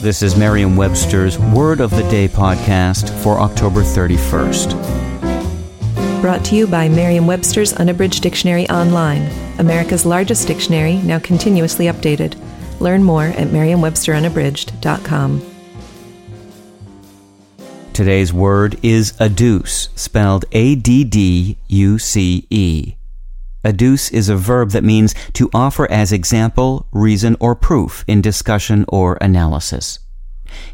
This is Merriam-Webster's Word of the Day podcast for October 31st. Brought to you by Merriam-Webster's Unabridged Dictionary Online, America's largest dictionary, now continuously updated. Learn more at merriam-websterunabridged.com. Today's word is adduce, spelled A-D-D-U-C-E. Adduce is a verb that means to offer as example, reason, or proof in discussion or analysis.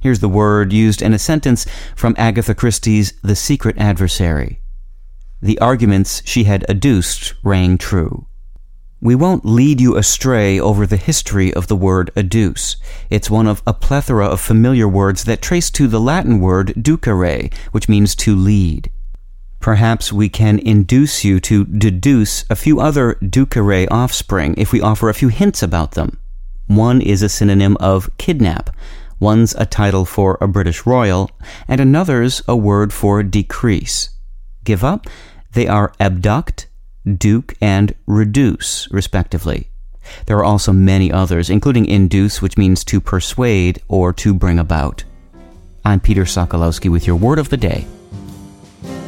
Here's the word used in a sentence from Agatha Christie's The Secret Adversary. The arguments she had adduced rang true. We won't lead you astray over the history of the word adduce. It's one of a plethora of familiar words that trace to the Latin word ducere, which means to lead. Perhaps we can induce you to deduce a few other ducere offspring if we offer a few hints about them. One is a synonym of kidnap, one's a title for a British royal, and another's a word for decrease. Give up? They are abduct, duke, and reduce, respectively. There are also many others, including induce, which means to persuade or to bring about. I'm Peter Sokolowski with your word of the day.